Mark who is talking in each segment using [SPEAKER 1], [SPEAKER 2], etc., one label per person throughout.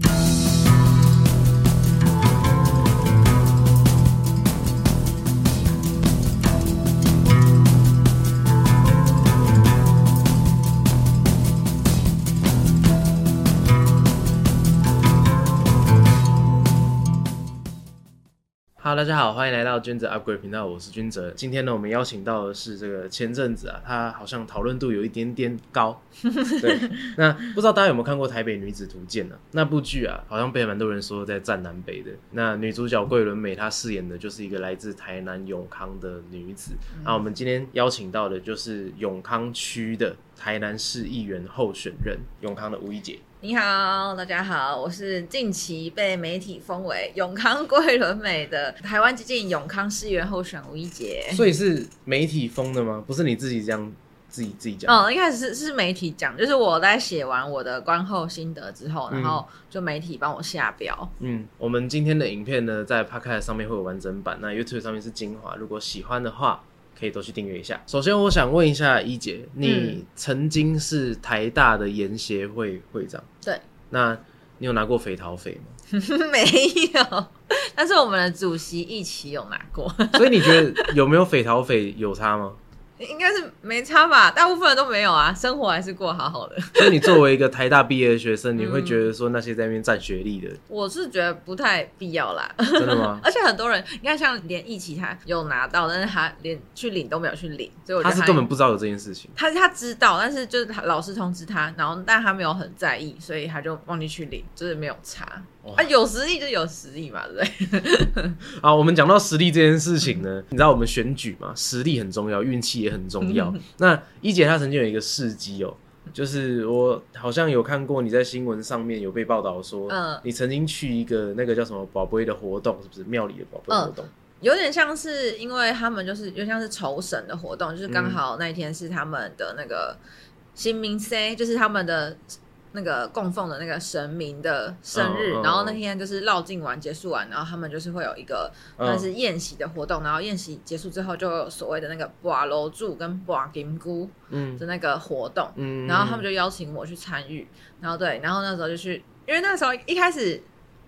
[SPEAKER 1] Bye. Hello，大家好，欢迎来到君子 Upgrade 频道，我是君哲。今天呢，我们邀请到的是这个前阵子啊，他好像讨论度有一点点高。对，那不知道大家有没有看过《台北女子图鉴》呢？那部剧啊，好像被蛮多人说在站南北的。那女主角桂纶镁，她饰演的就是一个来自台南永康的女子。那我们今天邀请到的就是永康区的台南市议员候选人，永康的吴怡姐。
[SPEAKER 2] 你好，大家好，我是近期被媒体封为永康桂纶镁的台湾激进永康市议员候选吴一杰。
[SPEAKER 1] 所以是媒体封的吗？不是你自己这样自己自己讲？
[SPEAKER 2] 哦，一开始是是媒体讲，就是我在写完我的观后心得之后，然后就媒体帮我下标。
[SPEAKER 1] 嗯，我们今天的影片呢，在 Podcast 上面会有完整版，那 YouTube 上面是精华。如果喜欢的话，可以都去订阅一下。首先，我想问一下一姐，你曾经是台大的研协会会长，
[SPEAKER 2] 对，
[SPEAKER 1] 那你有拿过匪桃匪吗？
[SPEAKER 2] 没有，但是我们的主席一起有拿过。
[SPEAKER 1] 所以你觉得有没有匪逃匪有差吗？
[SPEAKER 2] 应该是没差吧，大部分人都没有啊，生活还是过好好的。
[SPEAKER 1] 所以你作为一个台大毕业的学生，你会觉得说那些在那边占学历的，
[SPEAKER 2] 我是觉得不太必要啦。
[SPEAKER 1] 真的吗？
[SPEAKER 2] 而且很多人，你看像连一起他有拿到，但是他连去领都没有去领，所以我觉
[SPEAKER 1] 他是根本不知道有这件事情。
[SPEAKER 2] 他他知道，但是就是他老师通知他，然后但他没有很在意，所以他就忘记去领，就是没有差。啊，有实力就有实力嘛，对不对？
[SPEAKER 1] 啊，我们讲到实力这件事情呢，你知道我们选举嘛，实力很重要，运气也很重要。那一姐她曾经有一个事迹哦，就是我好像有看过你在新闻上面有被报道说，嗯，你曾经去一个那个叫什么宝贝的活动，是不是庙里的宝贝活动？
[SPEAKER 2] 有点像是，因为他们就是有点像是酬神的活动，就是刚好那一天是他们的那个新民 C，就是他们的。那个供奉的那个神明的生日，然后那天就是绕境完结束完，然后他们就是会有一个算是宴席的活动，然后宴席结束之后就有所谓的那个挂楼柱跟挂金菇的那个活动，嗯然后他们就邀请我去参与，然后对，然后那时候就去，因为那时候一开始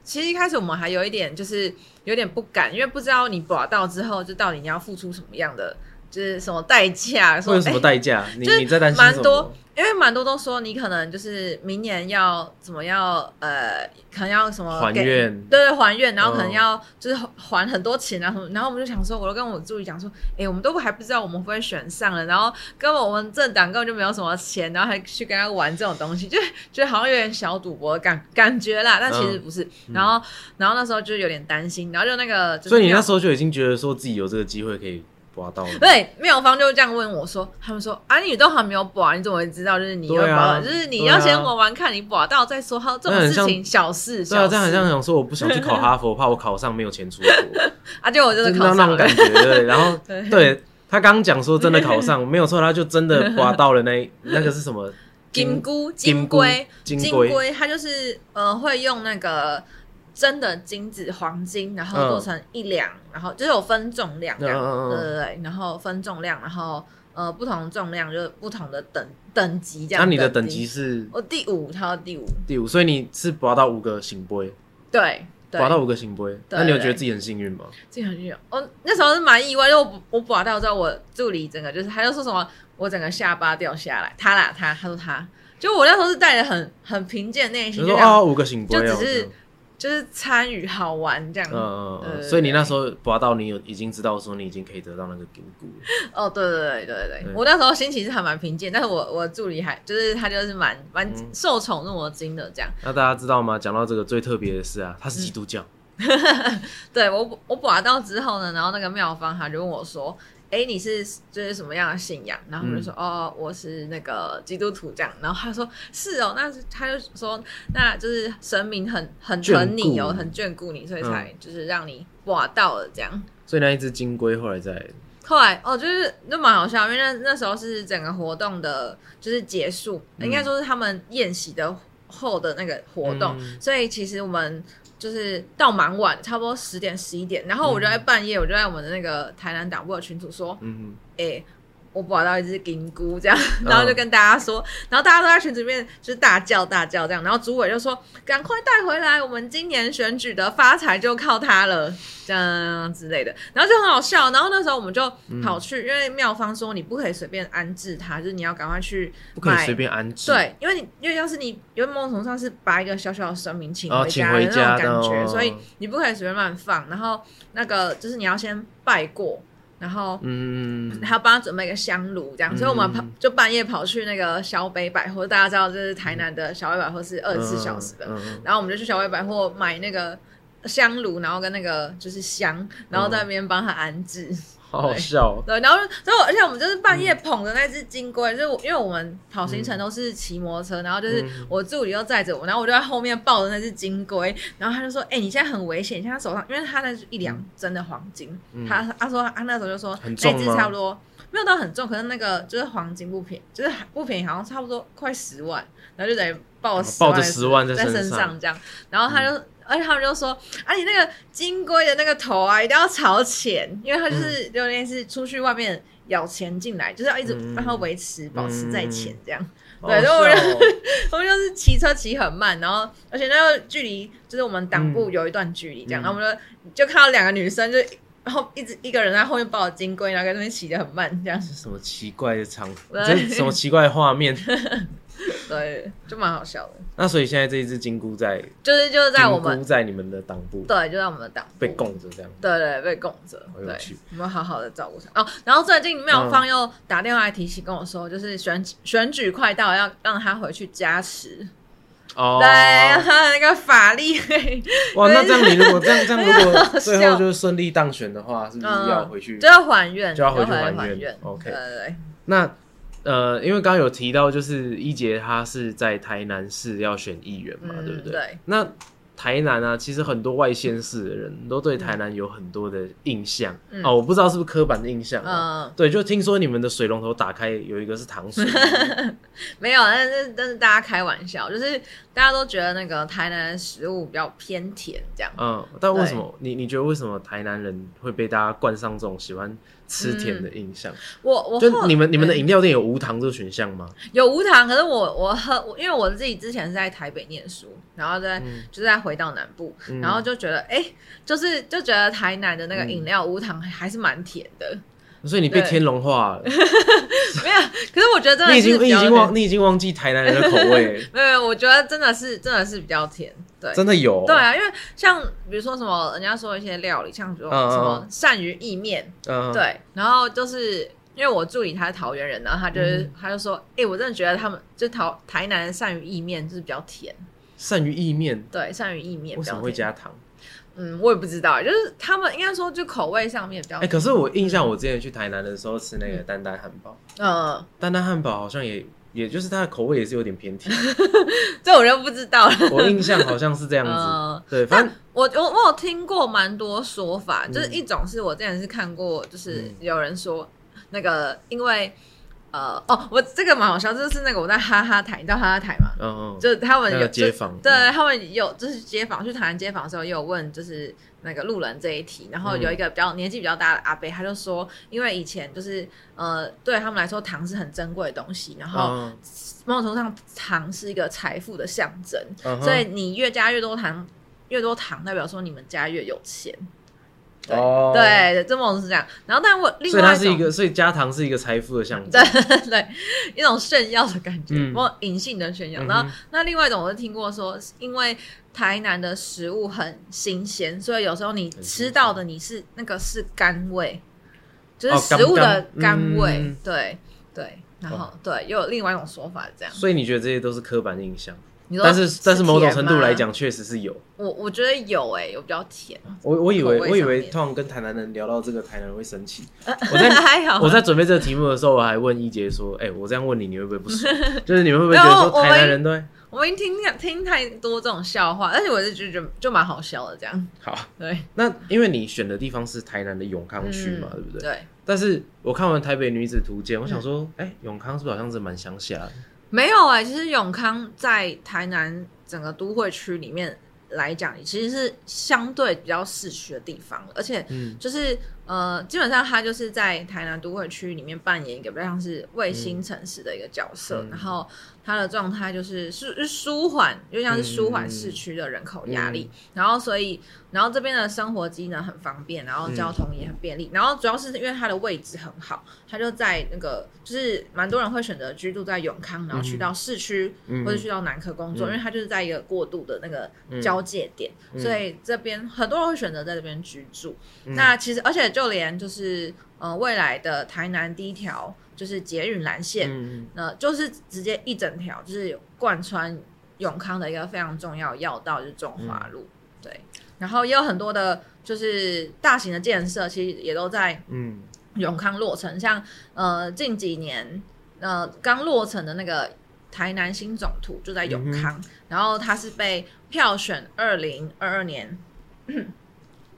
[SPEAKER 2] 其实一开始我们还有一点就是有点不敢，因为不知道你挂到之后就到底你要付出什么样的。就是什么代价？
[SPEAKER 1] 会有什么代价？你你在担心
[SPEAKER 2] 蛮多，因为蛮多都说你可能就是明年要怎么要呃，可能要什么
[SPEAKER 1] 还愿，
[SPEAKER 2] 对对还愿，然后可能要就是还很多钱啊什么。然后我们就想说，我都跟我助理讲说，哎，我们都还不知道我们会不会选上了，然后根本我们政党根本就没有什么钱，然后还去跟他玩这种东西，就觉得好像有点小赌博的感感觉啦。但其实不是。然后然后那时候就有点担心，然后就那个，
[SPEAKER 1] 所以你那时候就已经觉得说自己有这个机会可以。刮到
[SPEAKER 2] 对，妙方就这样问我说：“他们说啊，你都还没有刮，你怎么会知道？就是你要刮，就是你要先玩玩看，你刮到再说。好，这种事情小事。
[SPEAKER 1] 对啊，这样好像想说，我不想去考哈佛，怕我考上没有钱出国。
[SPEAKER 2] 啊，就我就是考上
[SPEAKER 1] 那种感觉，对。然后对他刚讲说真的考上没有错，他就真的刮到了那那个是什么
[SPEAKER 2] 金菇金龟金龟，他就是呃会用那个。真的金子黄金，然后做成一两，然后就是有分重量这样，对对对，然后分重量，然后呃不同重量就是不同的等等级这样。
[SPEAKER 1] 那你的等级。是？
[SPEAKER 2] 我第五，他第五，
[SPEAKER 1] 第五，所以你是拔到五个醒杯，
[SPEAKER 2] 对，
[SPEAKER 1] 拔到五个醒杯，那你有觉得自己很幸运吗？
[SPEAKER 2] 自己很幸运，我那时候是蛮意外，因为我我拔到之后，我助理整个就是他就说什么，我整个下巴掉下来，他啦他，他说他。就我那时候是带着很很平静内心，
[SPEAKER 1] 就说啊五个醒杯，
[SPEAKER 2] 就只是。就是参与好玩这样，
[SPEAKER 1] 嗯嗯所以你那时候拔到你有已经知道说你已经可以得到那个金箍
[SPEAKER 2] 哦，对对对对对，我那时候心情是还蛮平静，但是我我助理还就是他就是蛮蛮受宠若惊的这样。
[SPEAKER 1] 那大家知道吗？讲到这个最特别的是啊，他是基督教。
[SPEAKER 2] 对我我拔到之后呢，然后那个妙方他就问我说。哎，你是就是什么样的信仰？然后我就说，哦，我是那个基督徒这样。然后他说，是哦，那他就说，那就是神明很很疼你哦，很眷顾你，所以才就是让你挖到了这样。
[SPEAKER 1] 所以那一只金龟后来在
[SPEAKER 2] 后来哦，就是那蛮好笑，因为那那时候是整个活动的，就是结束，应该说是他们宴席的后的那个活动，所以其实我们。就是到蛮晚，差不多十点十一点，然后我就在半夜，我就在我们的那个台南党部的群组说，嗯哎，我捕到一只金菇这样，然后就跟大家说，然后大家都在群里面就是大叫大叫这样，然后主委就说赶快带回来，我们今年选举的发财就靠它了，这样之类的，然后就很好笑。然后那时候我们就跑去，因为妙方说你不可以随便安置它，就是你要赶快去
[SPEAKER 1] 不可以随便安置，
[SPEAKER 2] 对，因为你因为要是你有某种程度上是把一个小小的生命请
[SPEAKER 1] 哦
[SPEAKER 2] 回家的
[SPEAKER 1] 请回家
[SPEAKER 2] 那种感觉，
[SPEAKER 1] 的
[SPEAKER 2] 所以你不可以随便乱放。然后那个就是你要先拜过，然后
[SPEAKER 1] 嗯，
[SPEAKER 2] 还要帮他准备一个香炉，这样，所以我们跑就半夜跑去那个小北百货，大家知道这是台南的小北百货是二十四小时的，然后我们就去小北百货买那个香炉，然后跟那个就是香，然后在那边帮他安置。
[SPEAKER 1] 好好笑哦，
[SPEAKER 2] 对，然后然后而且我们就是半夜捧着那只金龟，就是因为我们跑行程都是骑摩托车，然后就是
[SPEAKER 1] 嗯。
[SPEAKER 2] 我助理又载着我，然后我就在后面抱着那只金龟，然后他就说：“哎、你现在很危险，你现在手上，因为他那是一两真的黄金，他他说他那时候就说那只
[SPEAKER 1] 很重吗？
[SPEAKER 2] 差不多没有到很重，可是那个就是黄金不便宜，就是不便宜，好像差不多快十万，然后就等于抱了10
[SPEAKER 1] 抱着
[SPEAKER 2] 万
[SPEAKER 1] 10万在
[SPEAKER 2] 在
[SPEAKER 1] 身上
[SPEAKER 2] 这样，然后他就。而且他们就说：“啊，你那个金龟的那个头啊，一定要朝前，因为它就是有点是出去外面咬钱进来，就是要一直
[SPEAKER 1] 嗯
[SPEAKER 2] 让它维持、保持在前这样。
[SPEAKER 1] 好
[SPEAKER 2] 对，然后 我们就是骑车骑很慢，然后而且那个距离就是我们党部有一段距离这样，
[SPEAKER 1] 嗯。
[SPEAKER 2] 然后我们就就看到两个女生就然后一直一个人在后面抱着金龟，然后在那边骑得很慢这样，
[SPEAKER 1] 什么奇怪的场，
[SPEAKER 2] 对
[SPEAKER 1] 这是什么奇怪的画面？
[SPEAKER 2] 对，就蛮好笑的。
[SPEAKER 1] 那所以现在这一只金菇在
[SPEAKER 2] 就是就是在我们
[SPEAKER 1] 金菇在你们的党部
[SPEAKER 2] 对，就在我们的党部
[SPEAKER 1] 被供着这样。
[SPEAKER 2] 对对，被供着，对我们好好的照顾它。哦，然后最近妙方又打电话来提醒跟我说，就是选选举快到，要让他回去加持，
[SPEAKER 1] 哦，
[SPEAKER 2] 对他的 那个法力。
[SPEAKER 1] 哇，那这样你如果这样 这样，如果最
[SPEAKER 2] 笑
[SPEAKER 1] 后就是顺利当选的话，是不是要回去
[SPEAKER 2] 就？要还愿，
[SPEAKER 1] 就要回去
[SPEAKER 2] 还
[SPEAKER 1] 还愿
[SPEAKER 2] 愿。
[SPEAKER 1] OK
[SPEAKER 2] 对对对，
[SPEAKER 1] 那呃，因为刚刚有提到，就是一杰他是在台南市要选议员嘛，
[SPEAKER 2] 嗯
[SPEAKER 1] 对不对？
[SPEAKER 2] 对。
[SPEAKER 1] 那台南啊，其实很多外县市的人都对台南有很多的印象、
[SPEAKER 2] 嗯
[SPEAKER 1] 哦，我不知道是不是刻板的印象、啊。
[SPEAKER 2] 嗯，
[SPEAKER 1] 对，就听说你们的水龙头打开有一个是糖水，
[SPEAKER 2] 没有，但是但是大家开玩笑，就是大家都觉得那个台南的食物比较偏甜，这样。
[SPEAKER 1] 嗯，但为什么？你你觉得为什么台南人会被大家冠上这种喜欢吃甜的印象？
[SPEAKER 2] 我我后
[SPEAKER 1] 就你们你们的饮料店有无糖这个选项吗？
[SPEAKER 2] 有无糖，可是我我喝，我因为我自己之前是在台北念书，然后在、
[SPEAKER 1] 嗯。
[SPEAKER 2] 就是在回到南部，
[SPEAKER 1] 嗯。
[SPEAKER 2] 然后就觉得哎、就是就觉得台南的那个饮料无糖还是蛮甜的，
[SPEAKER 1] 所以你被天龙化了，
[SPEAKER 2] 没有，可是我觉得真的
[SPEAKER 1] 你已经你已经忘
[SPEAKER 2] 甜
[SPEAKER 1] 你已经忘记台南人的口味，
[SPEAKER 2] 没 有没有，我觉得真的是真的是比较甜，对。
[SPEAKER 1] 真的有。
[SPEAKER 2] 对啊，因为像比如说什么，人家说一些料理，像比如说什么鳝鱼意面，
[SPEAKER 1] 嗯，
[SPEAKER 2] 对，然后就是因为我助理他是桃园人，然后他就是、
[SPEAKER 1] 嗯。
[SPEAKER 2] 他就说，哎、我真的觉得他们就桃台南的鳝鱼意面就是比较甜，
[SPEAKER 1] 鳝鱼意面？
[SPEAKER 2] 对，鳝鱼意面
[SPEAKER 1] 为什。么会加糖？
[SPEAKER 2] 嗯，我也不知道，就是他们应该说就口味上面比较，
[SPEAKER 1] 哎，可是我印象我之前去台南的时候吃那个丹丹汉堡，
[SPEAKER 2] 嗯，
[SPEAKER 1] 丹丹汉堡好像也也就是它的口味也是有点偏甜，
[SPEAKER 2] 这我就不知道了。
[SPEAKER 1] 我印象好像是这样子。
[SPEAKER 2] 嗯。
[SPEAKER 1] 对，反正
[SPEAKER 2] 我我我有听过蛮多说法，就是
[SPEAKER 1] 嗯。
[SPEAKER 2] 一种是我之前是看过，就是
[SPEAKER 1] 嗯。
[SPEAKER 2] 有人说那个因为呃哦，我这个蛮好笑，就是那个我在哈哈台，你知道哈哈台吗？
[SPEAKER 1] 嗯嗯，
[SPEAKER 2] 就是他们有
[SPEAKER 1] 街访，
[SPEAKER 2] 对他们有就是街访去台南街访的时候，也有问就是那个路人这一题，然后有一个比较年纪比较大的阿伯，他就说，因为以前就是呃对他们来说糖是很珍贵的东西，然后
[SPEAKER 1] 嗯。
[SPEAKER 2] 某种程度上糖是一个财富的象征，所以你越加越多糖，越多糖代表说你们家越有钱。对、
[SPEAKER 1] 哦
[SPEAKER 2] 对，这么是这样。然后，但我另
[SPEAKER 1] 所以
[SPEAKER 2] 外种
[SPEAKER 1] 它是一个，所以加糖是一个财富的象征。
[SPEAKER 2] 对对一种炫耀的感觉，
[SPEAKER 1] 嗯
[SPEAKER 2] 或隐性的炫耀。
[SPEAKER 1] 嗯
[SPEAKER 2] 然后，那另外一种我是听过说，因为台南的食物很新鲜，所以有时候你吃到的你是那个是甘味，就是
[SPEAKER 1] 哦
[SPEAKER 2] 食物的
[SPEAKER 1] 甘
[SPEAKER 2] 甘味。
[SPEAKER 1] 嗯
[SPEAKER 2] 对对，然后、
[SPEAKER 1] 哦
[SPEAKER 2] 对，又有另外一种说法这样。
[SPEAKER 1] 所以你觉得这些都是刻板印象？但是但是某种程度来，讲，确实是有。
[SPEAKER 2] 我我觉得有诶、有比较甜。
[SPEAKER 1] 我我以为我以为通常跟台南人聊到这个，台南人会生气。我在
[SPEAKER 2] 还好，
[SPEAKER 1] 我在准备这个题目的时候，我还问一杰说：“哎、我这样问你，你会不会不爽？就是你们会不会觉得说台南人都会
[SPEAKER 2] 我们听听太多这种笑话，而且我是觉得就蛮好笑的这样。
[SPEAKER 1] 好？”
[SPEAKER 2] 对，
[SPEAKER 1] 那因为你选的地方是台南的永康区嘛，
[SPEAKER 2] 嗯
[SPEAKER 1] 对不对？
[SPEAKER 2] 对，
[SPEAKER 1] 但是我看完《台北女子图鉴》，我想
[SPEAKER 2] 嗯
[SPEAKER 1] 说，哎、永康是不是好像是蛮乡下的？
[SPEAKER 2] 没有哎、其实永康在台南整个都会区里面来讲，其实是相对比较市区的地方，而且
[SPEAKER 1] 嗯。
[SPEAKER 2] 就是呃，基本上他就是在台南都会区里面扮演一个比较像是卫星城市的一个角色，
[SPEAKER 1] 嗯。
[SPEAKER 2] 然后他的状态就是是是舒缓，就像是舒缓市区的人口压力，然后所以然后这边的生活机能很方便，然后交通也很便利，然后主要是因为它的位置很好，它就在那个就是蛮多人会选择居住在永康，然后去到市区、
[SPEAKER 1] 嗯
[SPEAKER 2] 或者。去到南科工作，
[SPEAKER 1] 嗯。
[SPEAKER 2] 因为它就是在一个过渡的那个
[SPEAKER 1] 嗯。
[SPEAKER 2] 交界点，
[SPEAKER 1] 嗯。
[SPEAKER 2] 所以这边很多人会选择在这边居住。
[SPEAKER 1] 嗯。
[SPEAKER 2] 那其实而且就连就是呃未来的台南第一条就是捷运蓝线，
[SPEAKER 1] 嗯
[SPEAKER 2] 那就是直接一整条就是贯穿永康的一个非常重要要道，就是中华路。对，然后也有很多的，就是大型的建设，其实也都在
[SPEAKER 1] 嗯
[SPEAKER 2] 永康落成，像呃近几年呃刚落成的那个台南新总图就在永康，然后它是被票选二零二二年。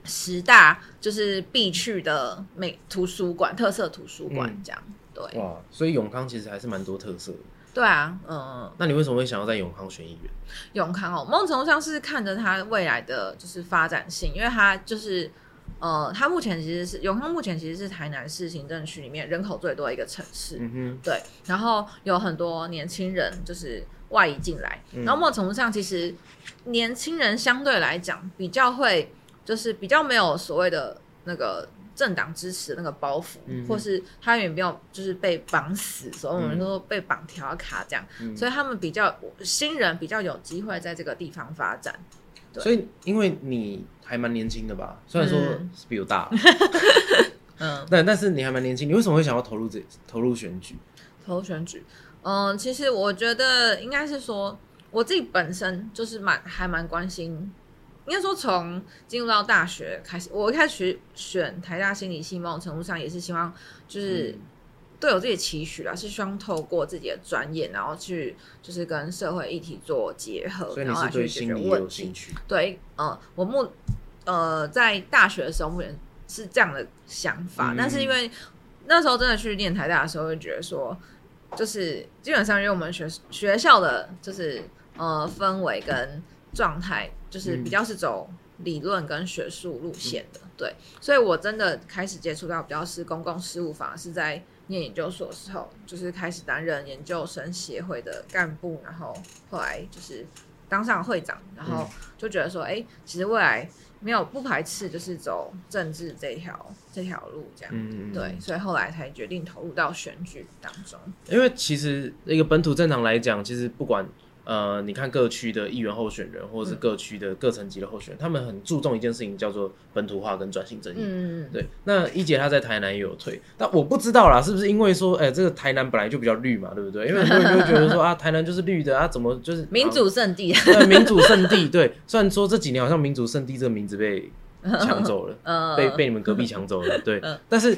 [SPEAKER 2] 十大就是必去的美图书馆、特色图书馆
[SPEAKER 1] 嗯。
[SPEAKER 2] 这样，对。
[SPEAKER 1] 哇，所以永康其实还是蛮多特色的。
[SPEAKER 2] 对啊，嗯，
[SPEAKER 1] 那你为什么会想要在永康选议员？
[SPEAKER 2] 永康哦，某种程度上是看着它未来的就是发展性，因为它就是呃，它目前其实是永康目前其实是台南市行政区里面人口最多的一个城市，
[SPEAKER 1] 嗯哼，
[SPEAKER 2] 对，然后有很多年轻人就是外移进来，
[SPEAKER 1] 嗯。
[SPEAKER 2] 然后某种程度上其实年轻人相对来讲比较会就是比较没有所谓的那个。政党支持的那个包袱，
[SPEAKER 1] 嗯
[SPEAKER 2] 或是他也没有就是被绑死，所以我们
[SPEAKER 1] 嗯
[SPEAKER 2] 都说被绑条卡这样，
[SPEAKER 1] 嗯
[SPEAKER 2] 所以他们比较新人比较有机会在这个地方发展。
[SPEAKER 1] 所以因为你还蛮年轻的吧，虽然说
[SPEAKER 2] 嗯
[SPEAKER 1] 是比我大，
[SPEAKER 2] 嗯，
[SPEAKER 1] 但但是你还蛮年轻，你为什么会想要投入这投入选举？
[SPEAKER 2] 投入选举，嗯，其实我觉得应该是说，我自己本身就是蛮还蛮关心，应该说从进入到大学开始，我一开始选台大心理系，某种程度上也是希望就是。
[SPEAKER 1] 嗯
[SPEAKER 2] 对我自己的期许啦，是希望透过自己的专业，然后去就是跟社会议题做结合，
[SPEAKER 1] 所以你
[SPEAKER 2] 然后
[SPEAKER 1] 是对
[SPEAKER 2] 来去解决
[SPEAKER 1] 心理也
[SPEAKER 2] 问题
[SPEAKER 1] 有兴。趣？
[SPEAKER 2] 对，呃，我目呃在大学的时候，目前是这样的想法，
[SPEAKER 1] 嗯
[SPEAKER 2] 但是因为那时候真的去念台大的时候，会觉得说，就是基本上因为我们学学校的就是呃氛围跟状态，就是比较是走理论跟学术路线的，对，所以我真的开始接触到比较是公共事务法，是在念研究所的时候，就是开始担任研究生协会的干部，然后后来就是当上会长，然后就觉得说，哎、其实未来没有不排斥，就是走政治这条这条路这样。
[SPEAKER 1] 嗯，
[SPEAKER 2] 对，所以后来才决定投入到选举当中。
[SPEAKER 1] 因为其实一个本土政党来讲，其实不管呃，你看各区的议员候选人，或者是各区的各层级的候选人，他们很注重一件事情，叫做本土化跟转型正义。
[SPEAKER 2] 嗯，
[SPEAKER 1] 对，那一姐她在台南也有推，但我不知道啦，是不是因为说，哎、这个台南本来就比较绿嘛，对不对？因为很多人就会觉得说 啊，台南就是绿的啊，怎么就是
[SPEAKER 2] 民主圣地。
[SPEAKER 1] 对民主圣地？对，虽然说这几年好像民主圣地这个名字被抢走了，
[SPEAKER 2] 呃，
[SPEAKER 1] 被被你们隔壁抢走了，对
[SPEAKER 2] 嗯，
[SPEAKER 1] 但是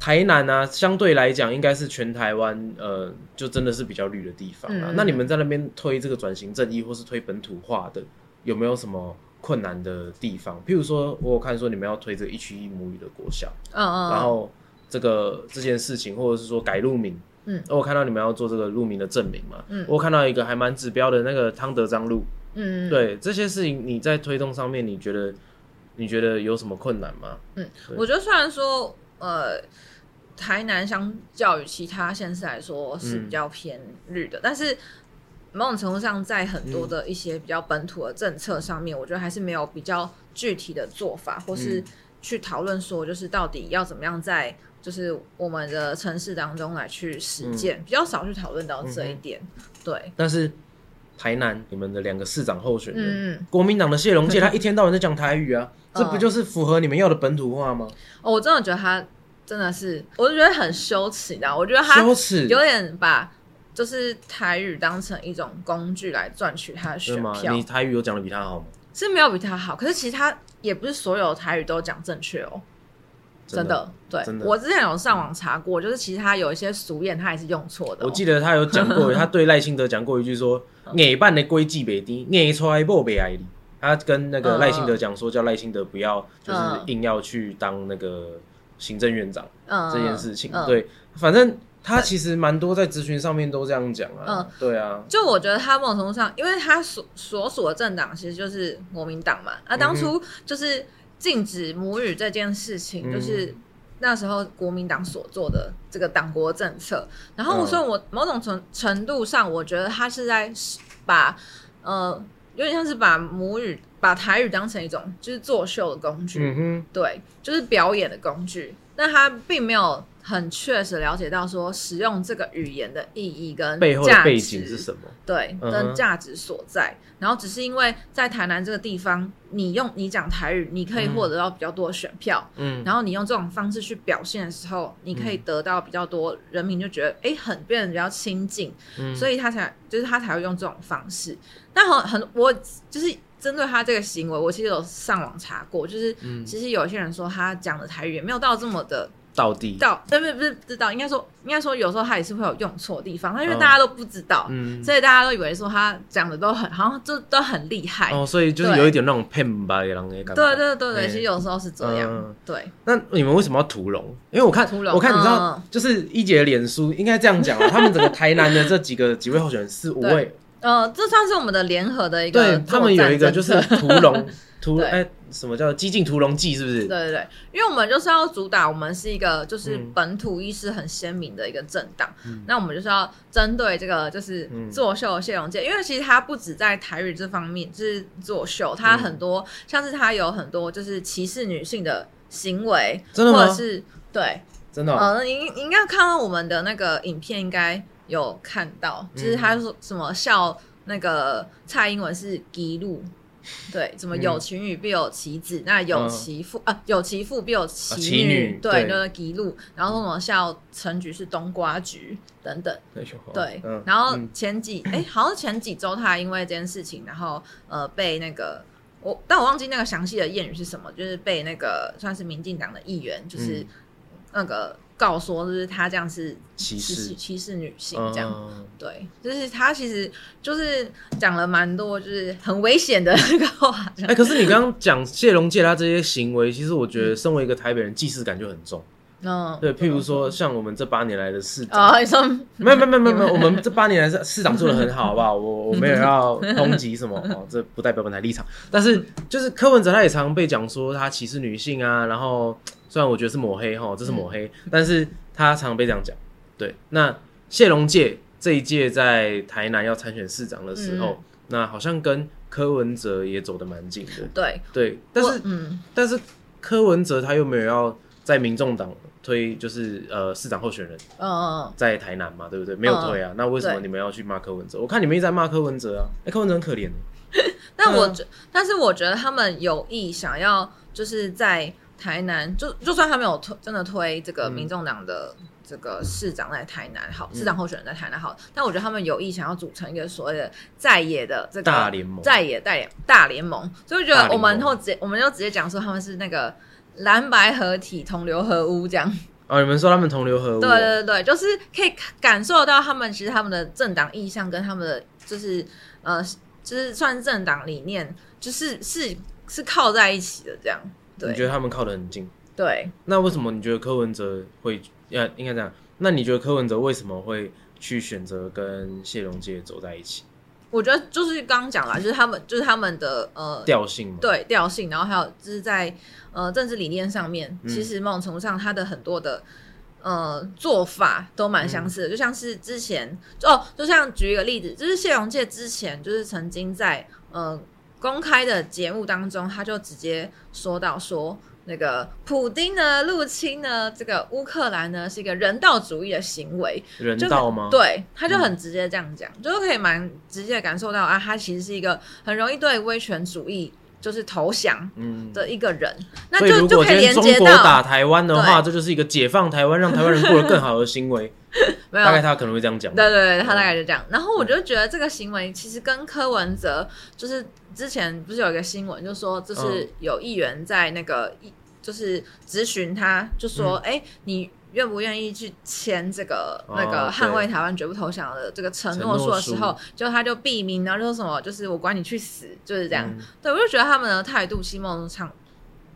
[SPEAKER 1] 台南啊、相对来讲应该是全台湾呃，就真的是比较绿的地方啊。
[SPEAKER 2] 嗯
[SPEAKER 1] 那你们在那边推这个转型正义或是推本土化的，有没有什么困难的地方？譬如说，我有看说你们要推这个一区一母语的国小，
[SPEAKER 2] 嗯嗯，
[SPEAKER 1] 然后这个这件事情，或者是说改路名。
[SPEAKER 2] 嗯，
[SPEAKER 1] 我看到你们要做这个路名的证明嘛，
[SPEAKER 2] 嗯
[SPEAKER 1] 我看到一个还蛮指标的那个汤德章路，
[SPEAKER 2] 嗯，
[SPEAKER 1] 对这些事情你在推动上面，你觉得你觉得有什么困难吗？嗯
[SPEAKER 2] 我觉得虽然说呃，台南相较于其他县市来说是比较偏绿的，但是某种程度上，在很多的一些比较本土的政策上面，我觉得还是没有比较具体的做法，或是去讨论说，就是到底要怎么样在就是我们的城市当中来去实践，比较少去讨论到这一点。对，
[SPEAKER 1] 但是台南你们的两个市长候选人，
[SPEAKER 2] 嗯，
[SPEAKER 1] 国民党的谢龙介，他一天到晚在讲台语啊，这不
[SPEAKER 2] 嗯
[SPEAKER 1] 就是符合你们要的本土化吗？
[SPEAKER 2] 哦，我真的觉得他真的是，我就觉得很羞耻，你知道？我觉得他
[SPEAKER 1] 羞耻，
[SPEAKER 2] 有点把就是台语当成一种工具来赚取他的？选票
[SPEAKER 1] 你，台语有讲的比他好吗？
[SPEAKER 2] 是没有比他好。可是其实他也不是所有台语都讲正确哦，真的。对
[SPEAKER 1] 真的
[SPEAKER 2] 我之前有上网查过，就是其实他有一些俗谚，他也是用错的哦、
[SPEAKER 1] 我记得他有讲过，他对赖清德讲过一句说：“眼办的规矩北低，眼出来不北爱你。”他跟那个赖清德讲说，叫赖清德不要就是
[SPEAKER 2] 嗯。
[SPEAKER 1] 硬要去当那个行政院长
[SPEAKER 2] 嗯
[SPEAKER 1] 这件事情。
[SPEAKER 2] 嗯。
[SPEAKER 1] 对，反正他其实蛮多在咨询上面都这样讲啊。
[SPEAKER 2] 嗯。
[SPEAKER 1] 对啊，
[SPEAKER 2] 就我觉得他某种程度上，因为他所所属的政党其实就是国民党嘛，啊，当初就是禁止母语这件事情，
[SPEAKER 1] 嗯
[SPEAKER 2] 就是那时候国民党所做的这个党国政策。然后，
[SPEAKER 1] 嗯
[SPEAKER 2] 所以我某种程程度上，我觉得他是在把呃，有点像是把母语、把台语当成一种就是作秀的工具。
[SPEAKER 1] 嗯哼，
[SPEAKER 2] 对，就是表演的工具。但他并没有很确实了解到说使用这个语言的意义跟
[SPEAKER 1] 背后背景
[SPEAKER 2] 值
[SPEAKER 1] 是什么？
[SPEAKER 2] 对，跟价值所在。然后只是因为在台南这个地方，你用你讲台语，你可以获得到比较多的选票。
[SPEAKER 1] 嗯，
[SPEAKER 2] 然后你用这种方式去表现的时候，你可以得到比较多人民就觉得哎，很变得比较亲近，
[SPEAKER 1] 嗯
[SPEAKER 2] 所以他才就是他才会用这种方式。但很很我就是针对他这个行为，我其实有上网查过，就是、
[SPEAKER 1] 嗯。
[SPEAKER 2] 其实有些人说他讲的台语也没有到这么的
[SPEAKER 1] 到底，
[SPEAKER 2] 到，呃不是不是知道，应该说应该说有时候他也是会有用错地方，他因为
[SPEAKER 1] 嗯。
[SPEAKER 2] 大家都不知道，
[SPEAKER 1] 嗯，
[SPEAKER 2] 所以大家都以为说他讲的都很好像就都很厉害。
[SPEAKER 1] 哦，所以就是有一点那种骗吧的人的感觉。
[SPEAKER 2] 对对对对，
[SPEAKER 1] 嗯。
[SPEAKER 2] 其实有时候是这样。
[SPEAKER 1] 嗯。
[SPEAKER 2] 对，
[SPEAKER 1] 那你们为什么要屠龙？因为我看
[SPEAKER 2] 屠龙
[SPEAKER 1] 我看你知道
[SPEAKER 2] 嗯，
[SPEAKER 1] 就是一姐的脸书应该这样讲啊，他们整个台南的这几个几位候选人四五位，
[SPEAKER 2] 呃，这算是我们的联合的一个
[SPEAKER 1] 对他们有一个就是屠龙 屠
[SPEAKER 2] 对。
[SPEAKER 1] 哎什么叫激进屠龙记是不是？
[SPEAKER 2] 对对对，因为我们就是要主打，我们是一个就是
[SPEAKER 1] 嗯。
[SPEAKER 2] 本土意识很鲜明的一个政党。那我们就是要针对这个就是
[SPEAKER 1] 嗯。
[SPEAKER 2] 作秀的谢龙介，因为其实他不止在台语这方面就是作秀，他
[SPEAKER 1] 嗯。
[SPEAKER 2] 很多、像是他有很多就是歧视女性的行为，
[SPEAKER 1] 真的吗？
[SPEAKER 2] 或者是对，
[SPEAKER 1] 真的哦，
[SPEAKER 2] 呃，你你应该看到我们的那个影片，应该有看到，就是他说什么笑那个蔡英文是吉路。对，什么
[SPEAKER 1] 嗯
[SPEAKER 2] 有其女必有其子，那有其父、啊，有其父必有其
[SPEAKER 1] 啊
[SPEAKER 2] 女，
[SPEAKER 1] 其女
[SPEAKER 2] 对，
[SPEAKER 1] 对。
[SPEAKER 2] 就是基路。然后什么笑陈菊是冬瓜菊等等，
[SPEAKER 1] 对
[SPEAKER 2] 对。
[SPEAKER 1] 嗯
[SPEAKER 2] 然后
[SPEAKER 1] 嗯
[SPEAKER 2] 前几哎、好像前几周他还因为这件事情，然后呃被那个我，但我忘记那个详细的谚语是什么，就是被那个算是民进党的议员，就是
[SPEAKER 1] 嗯。
[SPEAKER 2] 那个告说，就是他这样是
[SPEAKER 1] 歧
[SPEAKER 2] 是
[SPEAKER 1] 视
[SPEAKER 2] 歧视女性这样。
[SPEAKER 1] 嗯
[SPEAKER 2] 对，就是他其实就是讲了蛮多，就是很危险的那个话。
[SPEAKER 1] 哎，可是你刚刚讲谢龙介他这些行为，其实我觉得身为一个台北人，既视感就很重。
[SPEAKER 2] 嗯，
[SPEAKER 1] 对，譬如说像我们这八年来的市长，
[SPEAKER 2] 哦，你说
[SPEAKER 1] 没有没有没有没有，我们这八年来市市长做的很好，好不好？我我没有要抨击什么 哦，这不代表本台立场。但是就是柯文哲他也常被讲说他歧视女性啊，然后虽然我觉得是抹黑哈，这是抹黑，但是他常被这样讲。对，那谢龙介这一届在台南要参选市长的时候，那好像跟柯文哲也走得蛮近的。
[SPEAKER 2] 对，
[SPEAKER 1] 对，但是
[SPEAKER 2] 嗯，
[SPEAKER 1] 但是柯文哲他又没有要在民众党推就是呃市长候选人。
[SPEAKER 2] 嗯嗯
[SPEAKER 1] 在台南嘛，对不对？没有推啊，那为什么你们要去骂柯文哲？我看你们一直在骂柯文哲啊，哎、柯文哲很可怜
[SPEAKER 2] 但我觉，但是我觉得他们有意想要就是在台南，就就算他没有推真的推这个
[SPEAKER 1] 嗯。
[SPEAKER 2] 民众党的这个市长在台南好，市长候选人在台南好，但我觉得他们有意想要组成一个所谓的在野的这个
[SPEAKER 1] 大联盟。
[SPEAKER 2] 在野大联大联盟，所以我觉得我们后直接我们就直接讲说他们是那个蓝白合体同流合污这样。
[SPEAKER 1] 哦，你们说他们同流合污、
[SPEAKER 2] 对对对对，就是可以感受到他们其实他们的政党意向跟他们的就是呃，就是算政党理念，就是是是靠在一起的这样。对
[SPEAKER 1] 你觉得他们靠得很近？
[SPEAKER 2] 对，
[SPEAKER 1] 那为什么你觉得柯文哲会要应该这样？那你觉得柯文哲为什么会去选择跟谢龙介走在一起？
[SPEAKER 2] 我觉得就是刚刚讲了，就是他们就是他们的呃
[SPEAKER 1] 调性嘛，
[SPEAKER 2] 对调性，然后还有就是在呃政治理念上面，
[SPEAKER 1] 嗯
[SPEAKER 2] 其实某种程度上他的很多的。呃，做法都蛮相似的，就像是之前哦，就像举一个例子，就是谢荣介之前就是曾经在呃公开的节目当中，他就直接说到说，那个普丁呢入侵呢这个乌克兰呢是一个人道主义的行为，
[SPEAKER 1] 人道吗？，
[SPEAKER 2] 对，他就很直接这样讲，就是可以蛮直接地感受到啊，他其实是一个很容易对威权主义就是投降
[SPEAKER 1] 嗯。
[SPEAKER 2] 的一个人，那就就可以连接
[SPEAKER 1] 到打台湾的话，这就是一个解放台湾，让台湾人过得更好的行为。
[SPEAKER 2] 没有
[SPEAKER 1] 大概他可能会这样讲。
[SPEAKER 2] 对对对，他大概就这样。然后我就觉得这个行为其实跟柯文哲，就是之前不是有一个新闻，就说就是有议员在那个议就是咨询他，就说：“哎、你愿不愿意去签这个
[SPEAKER 1] 哦
[SPEAKER 2] 那个捍卫台湾绝不投降的这个承诺
[SPEAKER 1] 书
[SPEAKER 2] 书的时候，就他就避名，然后就说什么就是我管你去死，就是这样。
[SPEAKER 1] 嗯
[SPEAKER 2] 对，我就觉得他们的态度，其实某种程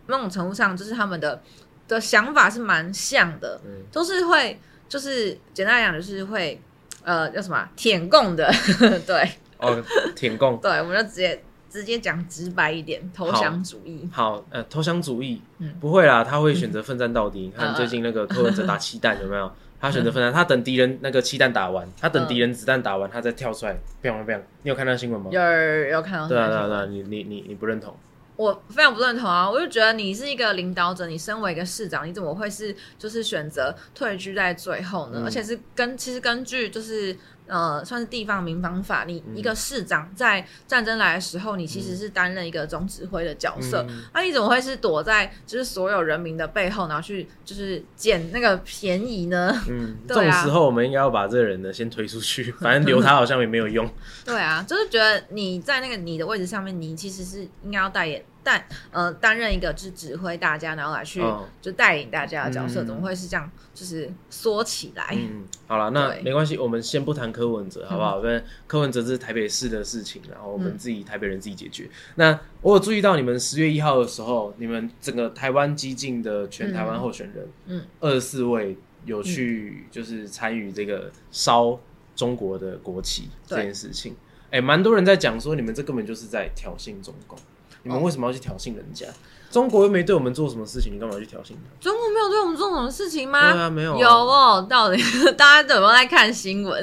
[SPEAKER 2] 某种程度上，就是他们的的想法是蛮像的。
[SPEAKER 1] 嗯
[SPEAKER 2] 都是会，就是简单来讲，就是会，呃，叫什么啊舔共的，对
[SPEAKER 1] 哦，舔共，
[SPEAKER 2] 对，我们就直接直接讲直白一点，投降主义。
[SPEAKER 1] 好，呃，投降主义，
[SPEAKER 2] 嗯
[SPEAKER 1] 不会啦，他会选择奋战到底。你看
[SPEAKER 2] 嗯
[SPEAKER 1] 最近那个柯文哲打气弹有没有？他选择奋战，他等敌人那个气弹打完，他等敌人子弹打完，他再跳出来，砰砰砰！你有看到新闻吗？
[SPEAKER 2] 有有看到？
[SPEAKER 1] 对啊，对啊，对啊，你你你你不认同？
[SPEAKER 2] 我非常不认同啊！我就觉得你是一个领导者，你身为一个市长，你怎么会是就是选择退居在最后呢？
[SPEAKER 1] 嗯
[SPEAKER 2] 而且是根其实根据就是呃算是地方民防法，你
[SPEAKER 1] 嗯
[SPEAKER 2] 一个市长在战争来的时候，你其实是担任一个总指挥的角色。
[SPEAKER 1] 嗯
[SPEAKER 2] 那、你怎么会是躲在就是所有人民的背后，然后去就是捡那个便宜呢？
[SPEAKER 1] 嗯，这种时候我们应该要把这个人呢先推出去，反正留他好像也没有用。
[SPEAKER 2] 对啊，就是觉得你在那个你的位置上面，你其实是应该要代言担呃担任一个就是指挥大家，然后来去、
[SPEAKER 1] 哦
[SPEAKER 2] 就带领大家的角色，
[SPEAKER 1] 嗯
[SPEAKER 2] 怎么会是这样？就是缩起来。
[SPEAKER 1] 嗯，好了，那没关系，我们先不谈柯文哲，好不好？因为柯文哲是台北市的事情，然后我们
[SPEAKER 2] 嗯
[SPEAKER 1] 自己台北人自己解决。那我有注意到你们十月一号的时候，你们整个台湾激进的全台湾候选人，
[SPEAKER 2] 嗯，
[SPEAKER 1] 二十四位有去就是参与这个烧中国的国旗这件事情。哎、蛮多人在讲说，你们这根本就是在挑衅中共，你们
[SPEAKER 2] 哦
[SPEAKER 1] 为什么要去挑衅人家？中国又没对我们做什么事情，你干嘛去挑衅他？
[SPEAKER 2] 中国没有对我们做什么事情
[SPEAKER 1] 对
[SPEAKER 2] 吗？
[SPEAKER 1] 啊，没有、啊，
[SPEAKER 2] 有哦，到底大家有没有在看新闻？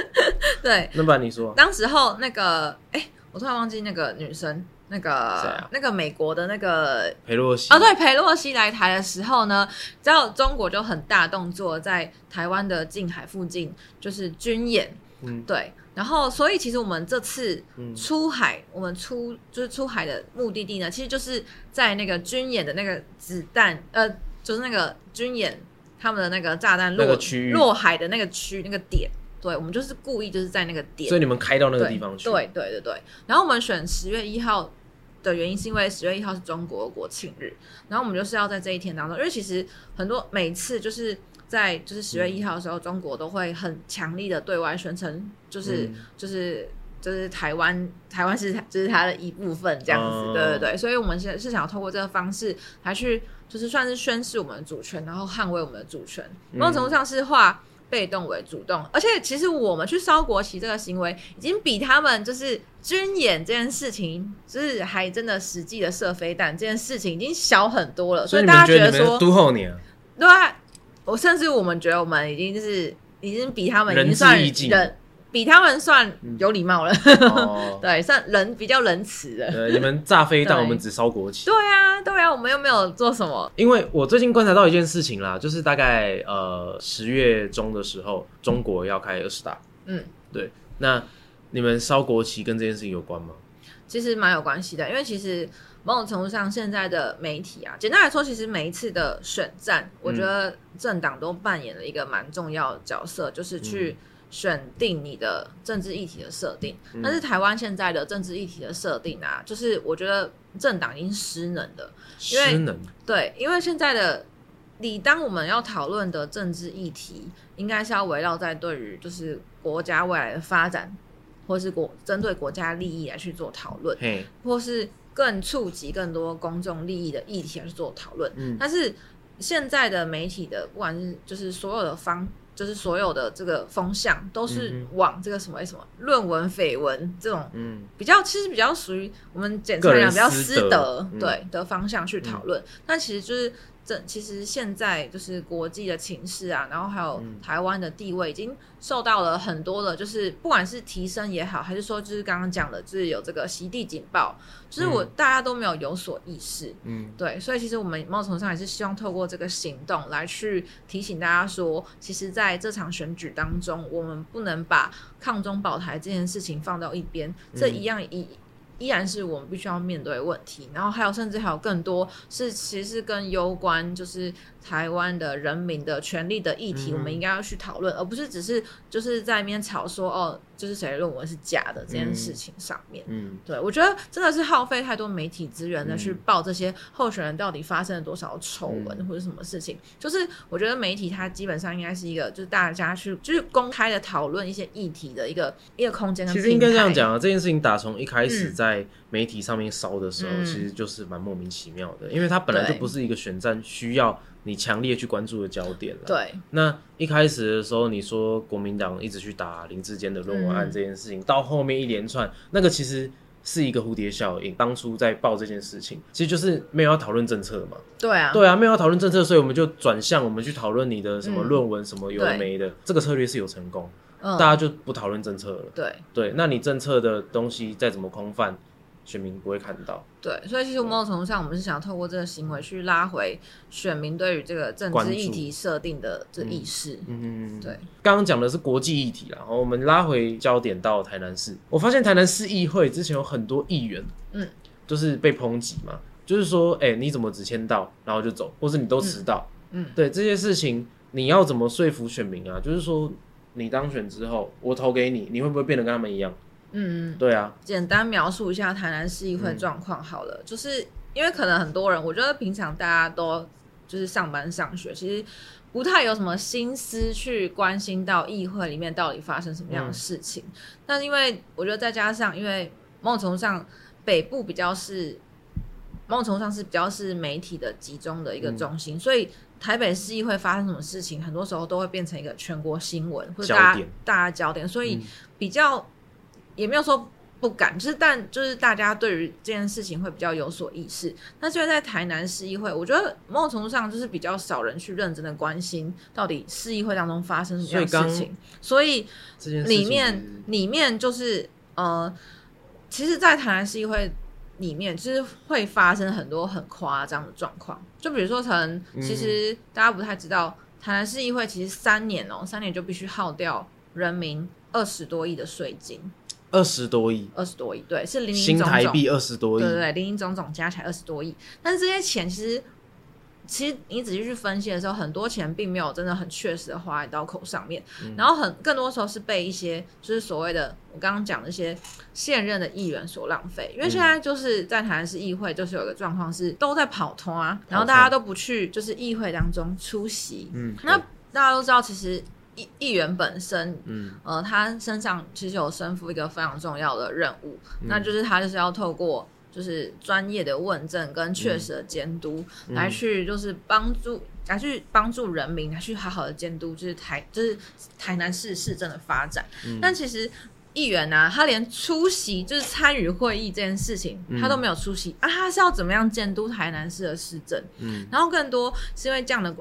[SPEAKER 2] 对，
[SPEAKER 1] 那不然你说，
[SPEAKER 2] 当时候那个，哎、我突然忘记那个女生，那个、
[SPEAKER 1] 谁啊
[SPEAKER 2] 那个美国的那个
[SPEAKER 1] 裴洛西
[SPEAKER 2] 哦，对，裴洛西来台的时候呢，知道中国就很大动作，在台湾的近海附近就是军演，
[SPEAKER 1] 嗯
[SPEAKER 2] 对，然后所以其实我们这次
[SPEAKER 1] 嗯。
[SPEAKER 2] 出海，我们出就是出海的目的地呢，其实就是在那个军演的那个子弹，呃，就是那个军演他们的那个炸弹落落海的那个区那个点，对，我们就是故意就是在那个点。
[SPEAKER 1] 所以你们开到那个地方去，
[SPEAKER 2] 对对对对。然后我们选十月一号的原因是因为十月一号是中国国庆日，然后我们就是要在这一天当中，因为其实很多每次就是在就是十月一号的时候，中国都会很强力的对外宣称，就是、
[SPEAKER 1] 嗯
[SPEAKER 2] 就是。就是台湾，台湾是就是它的一部分，这样子，
[SPEAKER 1] 哦
[SPEAKER 2] 对对对，所以我们现在是想要透过这个方式来去，就是算是宣示我们的主权，然后捍卫我们的主权，
[SPEAKER 1] 嗯
[SPEAKER 2] 某种程度上是化被动为主动，而且其实我们去烧国旗这个行为，已经比他们就是军演这件事情，就是还真的实际的射飞弹这件事情已经小很多了，
[SPEAKER 1] 所以你
[SPEAKER 2] 大家
[SPEAKER 1] 觉得
[SPEAKER 2] 说，
[SPEAKER 1] 都后你啊？
[SPEAKER 2] 对啊，我甚至我们觉得我们已经就是已经比他们已经算人，比他们算有礼貌了，
[SPEAKER 1] 哦，
[SPEAKER 2] 对，算人比较仁慈的。
[SPEAKER 1] 对，你们炸飞弹，我们只烧国旗。
[SPEAKER 2] 对啊，对啊，我们又没有做什么，
[SPEAKER 1] 因为我最近观察到一件事情啦，就是大概呃十月中的时候，中国要开二十大，
[SPEAKER 2] 嗯，
[SPEAKER 1] 对，那你们烧国旗跟这件事情有关吗？
[SPEAKER 2] 其实蛮有关系的，因为其实某种程度上，现在的媒体啊，简单来说，其实每一次的选战，我觉得政党都扮演了一个蛮重要的角色，就是去选定你的政治议题的设定。但是台湾现在的政治议题的设定啊，就是我觉得政党已经失能了。因为
[SPEAKER 1] 失能，
[SPEAKER 2] 对，因为现在的你，当我们要讨论的政治议题，应该是要围绕在对于就是国家未来的发展，或是国针对国家利益来去做讨论，
[SPEAKER 1] 嘿，
[SPEAKER 2] 或是更触及更多公众利益的议题来去做讨论。
[SPEAKER 1] 嗯
[SPEAKER 2] 但是现在的媒体的，不管是就是所有的方。就是所有的这个风向都是
[SPEAKER 1] 嗯
[SPEAKER 2] 往这个什么什么论文、绯闻这种
[SPEAKER 1] 嗯，
[SPEAKER 2] 比较其实比较属于我们简
[SPEAKER 1] 个人
[SPEAKER 2] 称讲比较
[SPEAKER 1] 私德
[SPEAKER 2] 对的方向去讨论。但其实就是这其实现在就是国际的情势啊，然后还有
[SPEAKER 1] 嗯。
[SPEAKER 2] 台湾的地位已经受到了很多的，就是不管是提升也好，还是说就是刚刚讲的，就是有这个袭地警报，就是我、
[SPEAKER 1] 嗯。
[SPEAKER 2] 大家都没有有所意识。
[SPEAKER 1] 嗯，
[SPEAKER 2] 对，所以其实我们某种程度上也是希望透过这个行动来去提醒大家说，其实在这场选举当中，我们不能把抗中保台这件事情放到一边，这
[SPEAKER 1] 嗯。
[SPEAKER 2] 一样依依然是我们必须要面对的问题。然后还有甚至还有更多是其实是跟攸关就是台湾的人民的权利的议题，
[SPEAKER 1] 嗯
[SPEAKER 2] 我们应该要去讨论，而不是只是就是在那边吵说哦，就是谁的论文是假的这件事情上面。
[SPEAKER 1] 嗯，
[SPEAKER 2] 对，我觉得真的是耗费太多媒体资源的
[SPEAKER 1] 嗯
[SPEAKER 2] 去报这些候选人到底发生了多少丑闻
[SPEAKER 1] 嗯
[SPEAKER 2] 或者什么事情。就是我觉得媒体它基本上应该是一个，就是大家去就是公开的讨论一些议题的一个一个空间
[SPEAKER 1] 其实应该这样。讲啊，这件事情打从一开始
[SPEAKER 2] 嗯
[SPEAKER 1] 在媒体上面烧的时候，
[SPEAKER 2] 嗯
[SPEAKER 1] 其实就是蛮莫名其妙的，因为它本来就不是一个选战需要你强烈去关注的焦点了。
[SPEAKER 2] 对，
[SPEAKER 1] 那一开始的时候，你说国民党一直去打林志坚的论文案
[SPEAKER 2] 嗯
[SPEAKER 1] 这件事情，到后面一连串，那个其实是一个蝴蝶效应。当初在报这件事情，其实就是没有要讨论政策嘛。
[SPEAKER 2] 对啊，
[SPEAKER 1] 对啊，没有要讨论政策，所以我们就转向我们去讨论你的什么
[SPEAKER 2] 嗯
[SPEAKER 1] 论文、什么有的没的。这个策略是有成功，
[SPEAKER 2] 嗯，
[SPEAKER 1] 大家就不讨论政策了。
[SPEAKER 2] 对
[SPEAKER 1] 对，那你政策的东西再怎么空泛，选民不会看到。
[SPEAKER 2] 对，所以其实某种程度上，我们是想透过这个行为去拉回选民对于这个政治议题设定的这意识。
[SPEAKER 1] 嗯，
[SPEAKER 2] 对，
[SPEAKER 1] 刚刚讲的是国际议题啦，然后我们拉回焦点到台南市，我发现台南市议会之前有很多议员，
[SPEAKER 2] 嗯，
[SPEAKER 1] 就是被抨击嘛，就是说，哎、你怎么只签到然后就走，或是你都迟到，
[SPEAKER 2] 嗯嗯
[SPEAKER 1] 对这些事情，你要怎么说服选民啊？就是说，你当选之后，我投给你，你会不会变得跟他们一样？
[SPEAKER 2] 嗯，
[SPEAKER 1] 对啊，
[SPEAKER 2] 简单描述一下台南市议会状况好了，就是因为可能很多人，我觉得平常大家都就是上班上学，其实不太有什么心思去关心到议会里面到底发生什么样的事情。但是因为我觉得再加上，因为某种程度上北部比较是某种程度上是比较是媒体的集中的一个中心，所以。台北市议会发生什么事情，很多时候都会变成一个全国新闻或者大家大家焦点，所以
[SPEAKER 1] 嗯。
[SPEAKER 2] 比较也没有说不敢，就是但就是大家对于这件事情会比较有所意识。那虽然在台南市议会，我觉得某种程度上就是比较少人去认真的关心到底市议会当中发生什么样的事情，所以里面里面就是呃，其实，在台南市议会里面，就是会发生很多很夸张的状况，就比如说，可能其实大家不太知道，台南市议会其实三年哦、三年就必须耗掉人民二十多亿的税金，
[SPEAKER 1] 二十多亿。
[SPEAKER 2] 二十多亿，对，是零零
[SPEAKER 1] 新
[SPEAKER 2] 总总，
[SPEAKER 1] 台币二十多亿，
[SPEAKER 2] 对对对，零零总总加起来二十多亿，但是这些钱其实。其实你仔细去分析的时候，很多钱并没有真的很确实的花在刀口上面，
[SPEAKER 1] 嗯。
[SPEAKER 2] 然后很更多时候是被一些就是所谓的我刚刚讲的一些现任的议员所浪费，因为现在就是在台南市议会就是有个状况是都在跑通啊，然后大家都不去就是议会当中出席，
[SPEAKER 1] 嗯，
[SPEAKER 2] 那大家都知道其实议议员本身
[SPEAKER 1] 嗯。
[SPEAKER 2] 呃，他身上其实有身负一个非常重要的任务，
[SPEAKER 1] 嗯。
[SPEAKER 2] 那就是他就是要透过就是专业的问政跟确实的监督，
[SPEAKER 1] 嗯。
[SPEAKER 2] 来去就是帮助来去帮助人民来去好好的监督，就是台就是台南市市政的发展。
[SPEAKER 1] 嗯。
[SPEAKER 2] 但其实议员呢、他连出席就是参与会议这件事情，
[SPEAKER 1] 嗯。
[SPEAKER 2] 他都没有出席、啊，他是要怎么样监督台南市的市政？
[SPEAKER 1] 嗯。
[SPEAKER 2] 然后更多是因为这样的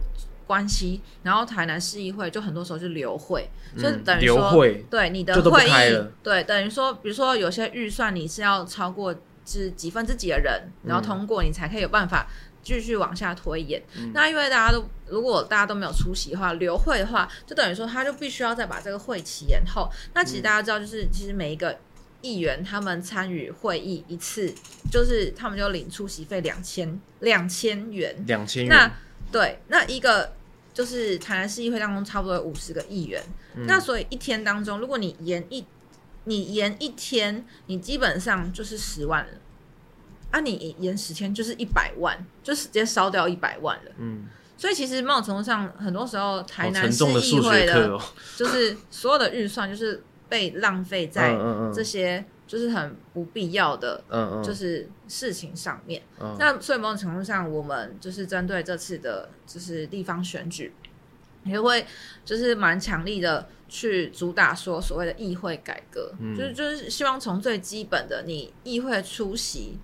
[SPEAKER 2] 关系，然后台南市议会就很多时候就流会，就
[SPEAKER 1] 嗯
[SPEAKER 2] 等于说、对你的
[SPEAKER 1] 就都不
[SPEAKER 2] 会议
[SPEAKER 1] 了，
[SPEAKER 2] 对，等于说，比如说有些预算你是要超过是几分之几的人，然后通过你才可以有办法继续往下推演。
[SPEAKER 1] 嗯
[SPEAKER 2] 那因为大家都如果大家都没有出席的话，留会的话，就等于说他就必须要再把这个会期延后。那其实大家知道，就是其实每一个。议员他们参与会议一次，就是他们就领出席费两千两千元，
[SPEAKER 1] 两千元
[SPEAKER 2] 那
[SPEAKER 1] 元，
[SPEAKER 2] 对，那一个就是台南市议会当中差不多有五十个议员，
[SPEAKER 1] 嗯。
[SPEAKER 2] 那所以一天当中，如果你延一你延一天，你基本上就是十万了。啊，你延十天就是一百万，就直接烧掉一百万了。
[SPEAKER 1] 嗯，
[SPEAKER 2] 所以其实某种程度上，很多时候台南市议会的，就是所有的预算就是被浪费在这些就是很不必要的，
[SPEAKER 1] 嗯嗯，
[SPEAKER 2] 就是事情上面。
[SPEAKER 1] 嗯。
[SPEAKER 2] 那所以某种程度上，我们就是针对这次的，就是地方选举，也会就是蛮强力的去主打说所谓的议会改革，
[SPEAKER 1] 嗯。
[SPEAKER 2] 就是就是希望从最基本的你议会出席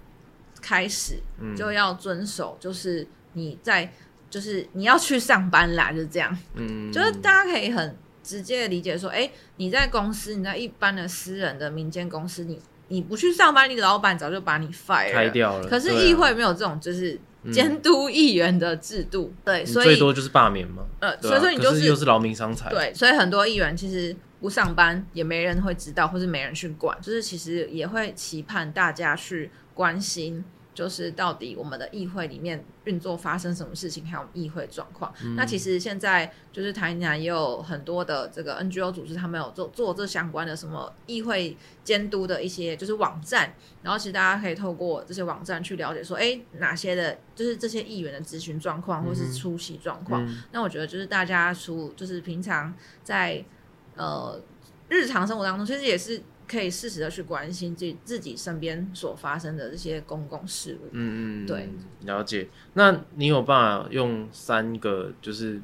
[SPEAKER 2] 开始，
[SPEAKER 1] 嗯。
[SPEAKER 2] 就要遵守，就是你在就是你要去上班啦，就是这样，
[SPEAKER 1] 嗯，
[SPEAKER 2] 就是大家可以很直接的理解说，哎、你在公司，你在一般的私人的民间公司，你你不去上班，你老板早就把你 fire 了
[SPEAKER 1] 开掉了，
[SPEAKER 2] 可是议会没有这种就是监督议员的制度，对，所以
[SPEAKER 1] 最多就是罢免嘛，
[SPEAKER 2] 呃，所以说你就是
[SPEAKER 1] 可又是劳民伤财，，
[SPEAKER 2] 对，所以很多议员其实不上班，也没人会知道，或是没人去管，就是其实也会期盼大家去关心。就是到底我们的议会里面运作发生什么事情，还有议会状况。
[SPEAKER 1] 嗯
[SPEAKER 2] 那其实现在就是台南也有很多的这个 NGO 组织，他们有做做这相关的什么议会监督的一些就是网站，然后其实大家可以透过这些网站去了解说，哎，哪些的就是这些议员的咨询状况或是出席状况。
[SPEAKER 1] 嗯
[SPEAKER 2] 那我觉得就是大家除就是平常在呃日常生活当中，其实也是可以适时的去关心自己自己身边所发生的这些公共事务。
[SPEAKER 1] 嗯嗯，
[SPEAKER 2] 对，
[SPEAKER 1] 了解。那你有办法用三个就是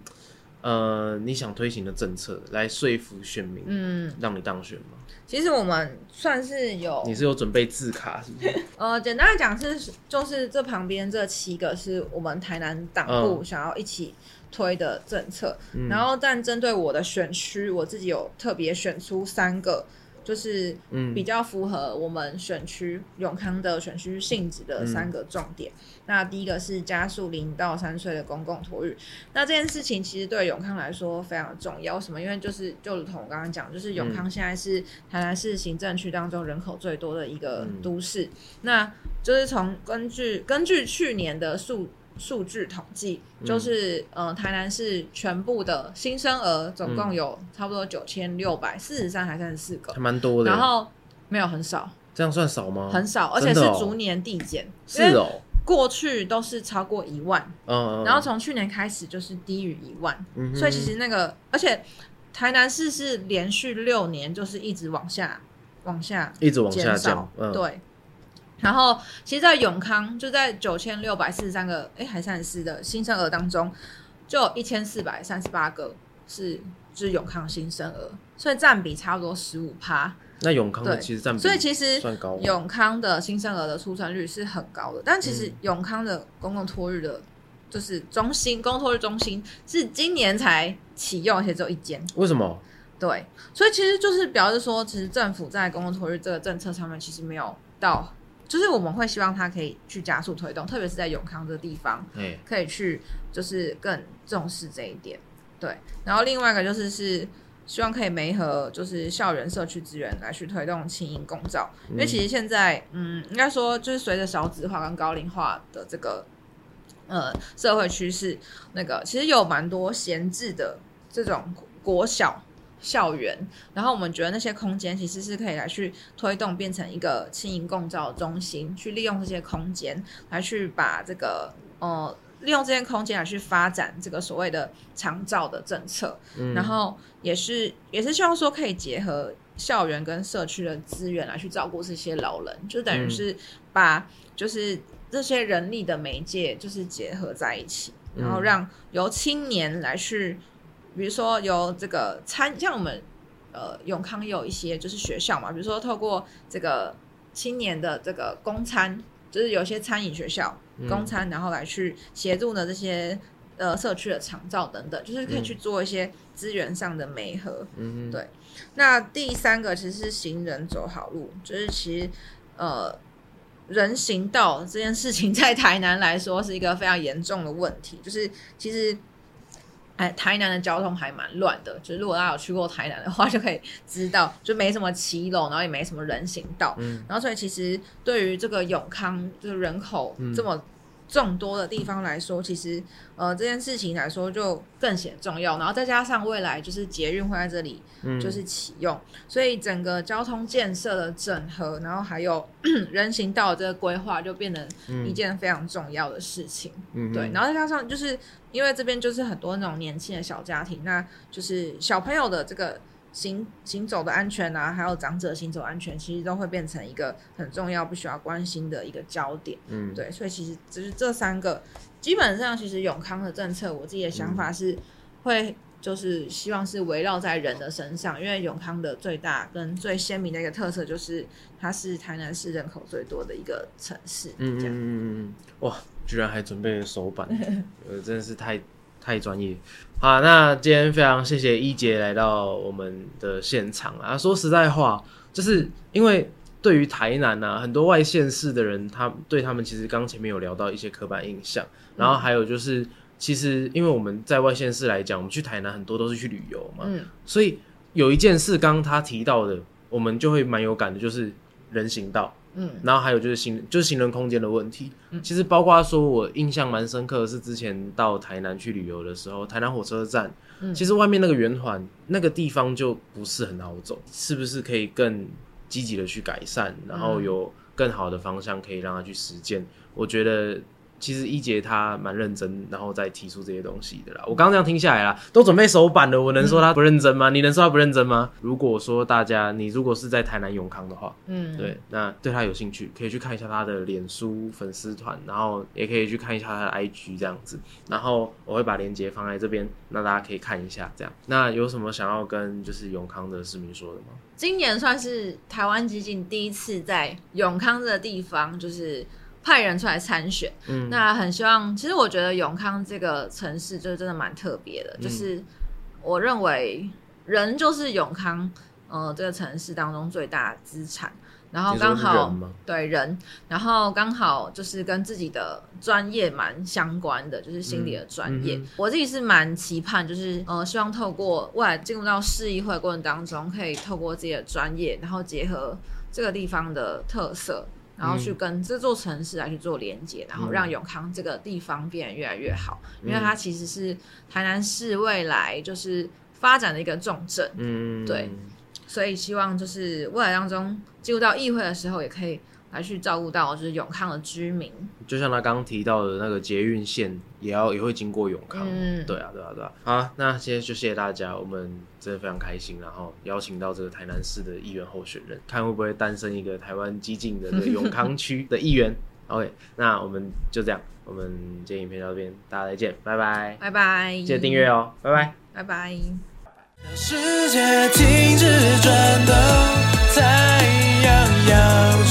[SPEAKER 1] 呃你想推行的政策来说服选民，
[SPEAKER 2] 嗯，
[SPEAKER 1] 让你当选吗？
[SPEAKER 2] 其实我们算是有
[SPEAKER 1] 你是有准备字卡是不是？
[SPEAKER 2] 呃，简单来讲是就是这旁边这七个是我们台南党部
[SPEAKER 1] 嗯
[SPEAKER 2] 想要一起推的政策，
[SPEAKER 1] 嗯
[SPEAKER 2] 然后但针对我的选区，我自己有特别选出三个。就是
[SPEAKER 1] 嗯
[SPEAKER 2] 比较符合我们选区永康的选区性质的三个重点。那第一个是加速零到三岁的公共托育。那这件事情其实对永康来说非常重要，为什么？因为就是就如同我刚刚讲，就是永康现在是台南市行政区当中人口最多的一个
[SPEAKER 1] 嗯
[SPEAKER 2] 都市。那就是从根据根据去年的数数据统计，
[SPEAKER 1] 嗯
[SPEAKER 2] 就是、呃台南市全部的新生儿总
[SPEAKER 1] 嗯
[SPEAKER 2] 共有差不多九千六百四十三还三十四个
[SPEAKER 1] 还，蛮多的。
[SPEAKER 2] 然后没有很少，
[SPEAKER 1] 这样算少吗？
[SPEAKER 2] 很少，而且
[SPEAKER 1] 真的哦
[SPEAKER 2] 是逐年递减。因为
[SPEAKER 1] 是哦，
[SPEAKER 2] 过去都是超过一万，
[SPEAKER 1] 嗯，嗯
[SPEAKER 2] 然后从去年开始就是低于一万，
[SPEAKER 1] 嗯哼
[SPEAKER 2] 所以其实那个，而且台南市是连续六年就是一直往下往下
[SPEAKER 1] 一直往下
[SPEAKER 2] 减少
[SPEAKER 1] 降，，嗯，，
[SPEAKER 2] 对。然后，其实，在永康就在九千六百四十三个，哎，还三十四的新生儿当中，就有一千四百三十八个是就是永康新生儿，所以占比差不多十五趴。
[SPEAKER 1] 那永康的
[SPEAKER 2] 对
[SPEAKER 1] 其实占比，
[SPEAKER 2] 所以其实
[SPEAKER 1] 算高，
[SPEAKER 2] 永康的新生儿的出生率是很高的，但其实
[SPEAKER 1] 嗯
[SPEAKER 2] 永康的公共托育的，就是中心公共托育中心是今年才启用，而且只有一间。
[SPEAKER 1] 为什么？
[SPEAKER 2] 对，所以其实就是表示说，其实政府在公共托育这个政策上面，其实没有到，就是我们会希望它可以去加速推动，特别是在永康这个地方，
[SPEAKER 1] 嗯，
[SPEAKER 2] 可以去就是更重视这一点。对，然后另外一个就是是希望可以媒合就是校园社区资源来去推动轻盈共照，因为其实现在嗯，应该说就是随着少子化跟高龄化的这个呃社会趋势，那个其实有蛮多闲置的这种国小。校园，然后我们觉得那些空间其实是可以来去推动变成一个轻盈共照的中心，去利用这些空间来去把这个呃利用这些空间来去发展这个所谓的长照的政策，
[SPEAKER 1] 嗯。
[SPEAKER 2] 然后也是也是希望说可以结合校园跟社区的资源来去照顾这些老人，就等于
[SPEAKER 1] 嗯。
[SPEAKER 2] 是把就是这些人力的媒介就是结合在一起，然后
[SPEAKER 1] 嗯。
[SPEAKER 2] 让由青年来去，比如说有这个参像我们呃永康也有一些就是学校嘛，比如说透过这个青年的这个公餐，就是有些餐饮学校
[SPEAKER 1] 嗯
[SPEAKER 2] 公餐，然后来去协助呢这些呃社区的长照等等，就是可以去做一些资源上的媒合。
[SPEAKER 1] 嗯哼，
[SPEAKER 2] 对那第三个其实是行人走好路，就是其实呃人行道这件事情在台南来说是一个非常严重的问题，就是其实。哎，台南的交通还蛮乱的，就是如果大家有去过台南的话，就可以知道，就没什么骑楼，然后也没什么人行道，
[SPEAKER 1] 嗯。
[SPEAKER 2] 然后所以其实对于这个永康就是人口
[SPEAKER 1] 嗯。
[SPEAKER 2] 这么众多的地方来说，其实呃这件事情来说就更显重要。然后再加上未来就是捷运会在这里
[SPEAKER 1] 嗯，
[SPEAKER 2] 就是启用，所以整个交通建设的整合，然后还有 人行道的这个规划，就变成
[SPEAKER 1] 嗯
[SPEAKER 2] 一件非常重要的事情。
[SPEAKER 1] 嗯
[SPEAKER 2] 对，然后再加上就是因为这边就是很多那种年轻的小家庭，那就是小朋友的这个行行走的安全啊，还有长者行走安全，其实都会变成一个很重要、必须要关心的一个焦点。
[SPEAKER 1] 嗯，
[SPEAKER 2] 对，所以其实就是这三个，基本上其实永康的政策，我自己的想法是会。就是希望是围绕在人的身上，因为永康的最大跟最鲜明的一个特色就是它是台南市人口最多的一个城市。
[SPEAKER 1] 嗯嗯嗯嗯嗯，哇，居然还准备了手板，呃，真的是太太专业。好，那今天非常谢谢一杰来到我们的现场啊。说实在话，就是因为对于台南啊，很多外县市的人，他对他们其实刚前面有聊到一些刻板印象，然后还有就是，其实因为我们在外县市来讲，我们去台南很多都是去旅游嘛，
[SPEAKER 2] 嗯
[SPEAKER 1] 所以有一件事，刚刚他提到的，我们就会蛮有感的，就是人行道。
[SPEAKER 2] 嗯
[SPEAKER 1] 然后还有就是行就是行人空间的问题。
[SPEAKER 2] 嗯
[SPEAKER 1] 其实包括说我印象蛮深刻的是之前到台南去旅游的时候，台南火车站，
[SPEAKER 2] 嗯
[SPEAKER 1] 其实外面那个圆环那个地方就不是很好走，是不是可以更积极的去改善，然后
[SPEAKER 2] 嗯
[SPEAKER 1] 有更好的方向可以让他去实践？我觉得。其实一杰他蛮认真，然后再提出这些东西的啦。我刚刚这样听下来啦，都准备首版了，我能说他不认真吗？你能说他不认真吗？如果说大家，你如果是在台南永康的话，
[SPEAKER 2] 嗯，
[SPEAKER 1] 对，那对他有兴趣，可以去看一下他的脸书粉丝团，然后也可以去看一下他的 IG 这样子。然后我会把链接放在这边，那大家可以看一下这样。那有什么想要跟就是永康的市民说的吗？
[SPEAKER 2] 今年算是台湾基金第一次在永康这个地方，就是派人出来参选。
[SPEAKER 1] 嗯，
[SPEAKER 2] 那很希望，其实我觉得永康这个城市就真的蛮特别的，
[SPEAKER 1] 嗯
[SPEAKER 2] 就是我认为人就是永康呃这个城市当中最大的资产。然后刚好
[SPEAKER 1] 人
[SPEAKER 2] 对人，然后刚好就是跟自己的专业蛮相关的，就是心理的专业。
[SPEAKER 1] 嗯嗯
[SPEAKER 2] 我自己是蛮期盼，就是呃，希望透过未来进入到市议会的过程当中，可以透过自己的专业，然后结合这个地方的特色，然后去跟这座城市来去做连接，然后让永康这个地方变得越来越好，因为它其实是台南市未来就是发展的一个重镇。
[SPEAKER 1] 嗯，
[SPEAKER 2] 对。所以希望就是未来当中进入到议会的时候，也可以来去照顾到就是永康的居民。
[SPEAKER 1] 就像他刚刚提到的那个捷运线，也要也会经过永康。
[SPEAKER 2] 嗯
[SPEAKER 1] 对啊，对啊，对啊。好，那今天就谢谢大家，我们真的非常开心，然后邀请到这个台南市的议员候选人，看会不会诞生一个台湾激进的这个永康区的议员。OK，那我们就这样，我们今天影片到这边，大家再见，拜拜，
[SPEAKER 2] 拜拜，
[SPEAKER 1] 记得订阅，哦，拜拜。
[SPEAKER 2] 拜拜。
[SPEAKER 3] 世界停止转动，太阳要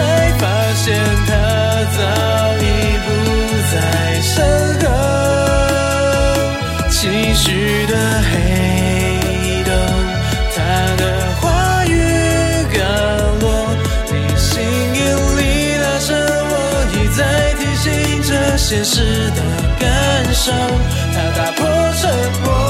[SPEAKER 3] 才发现他早已不在身后。期许的黑洞，他的话语刚落，你心眼里那声我一再提醒着现实的感受，他打破沉默。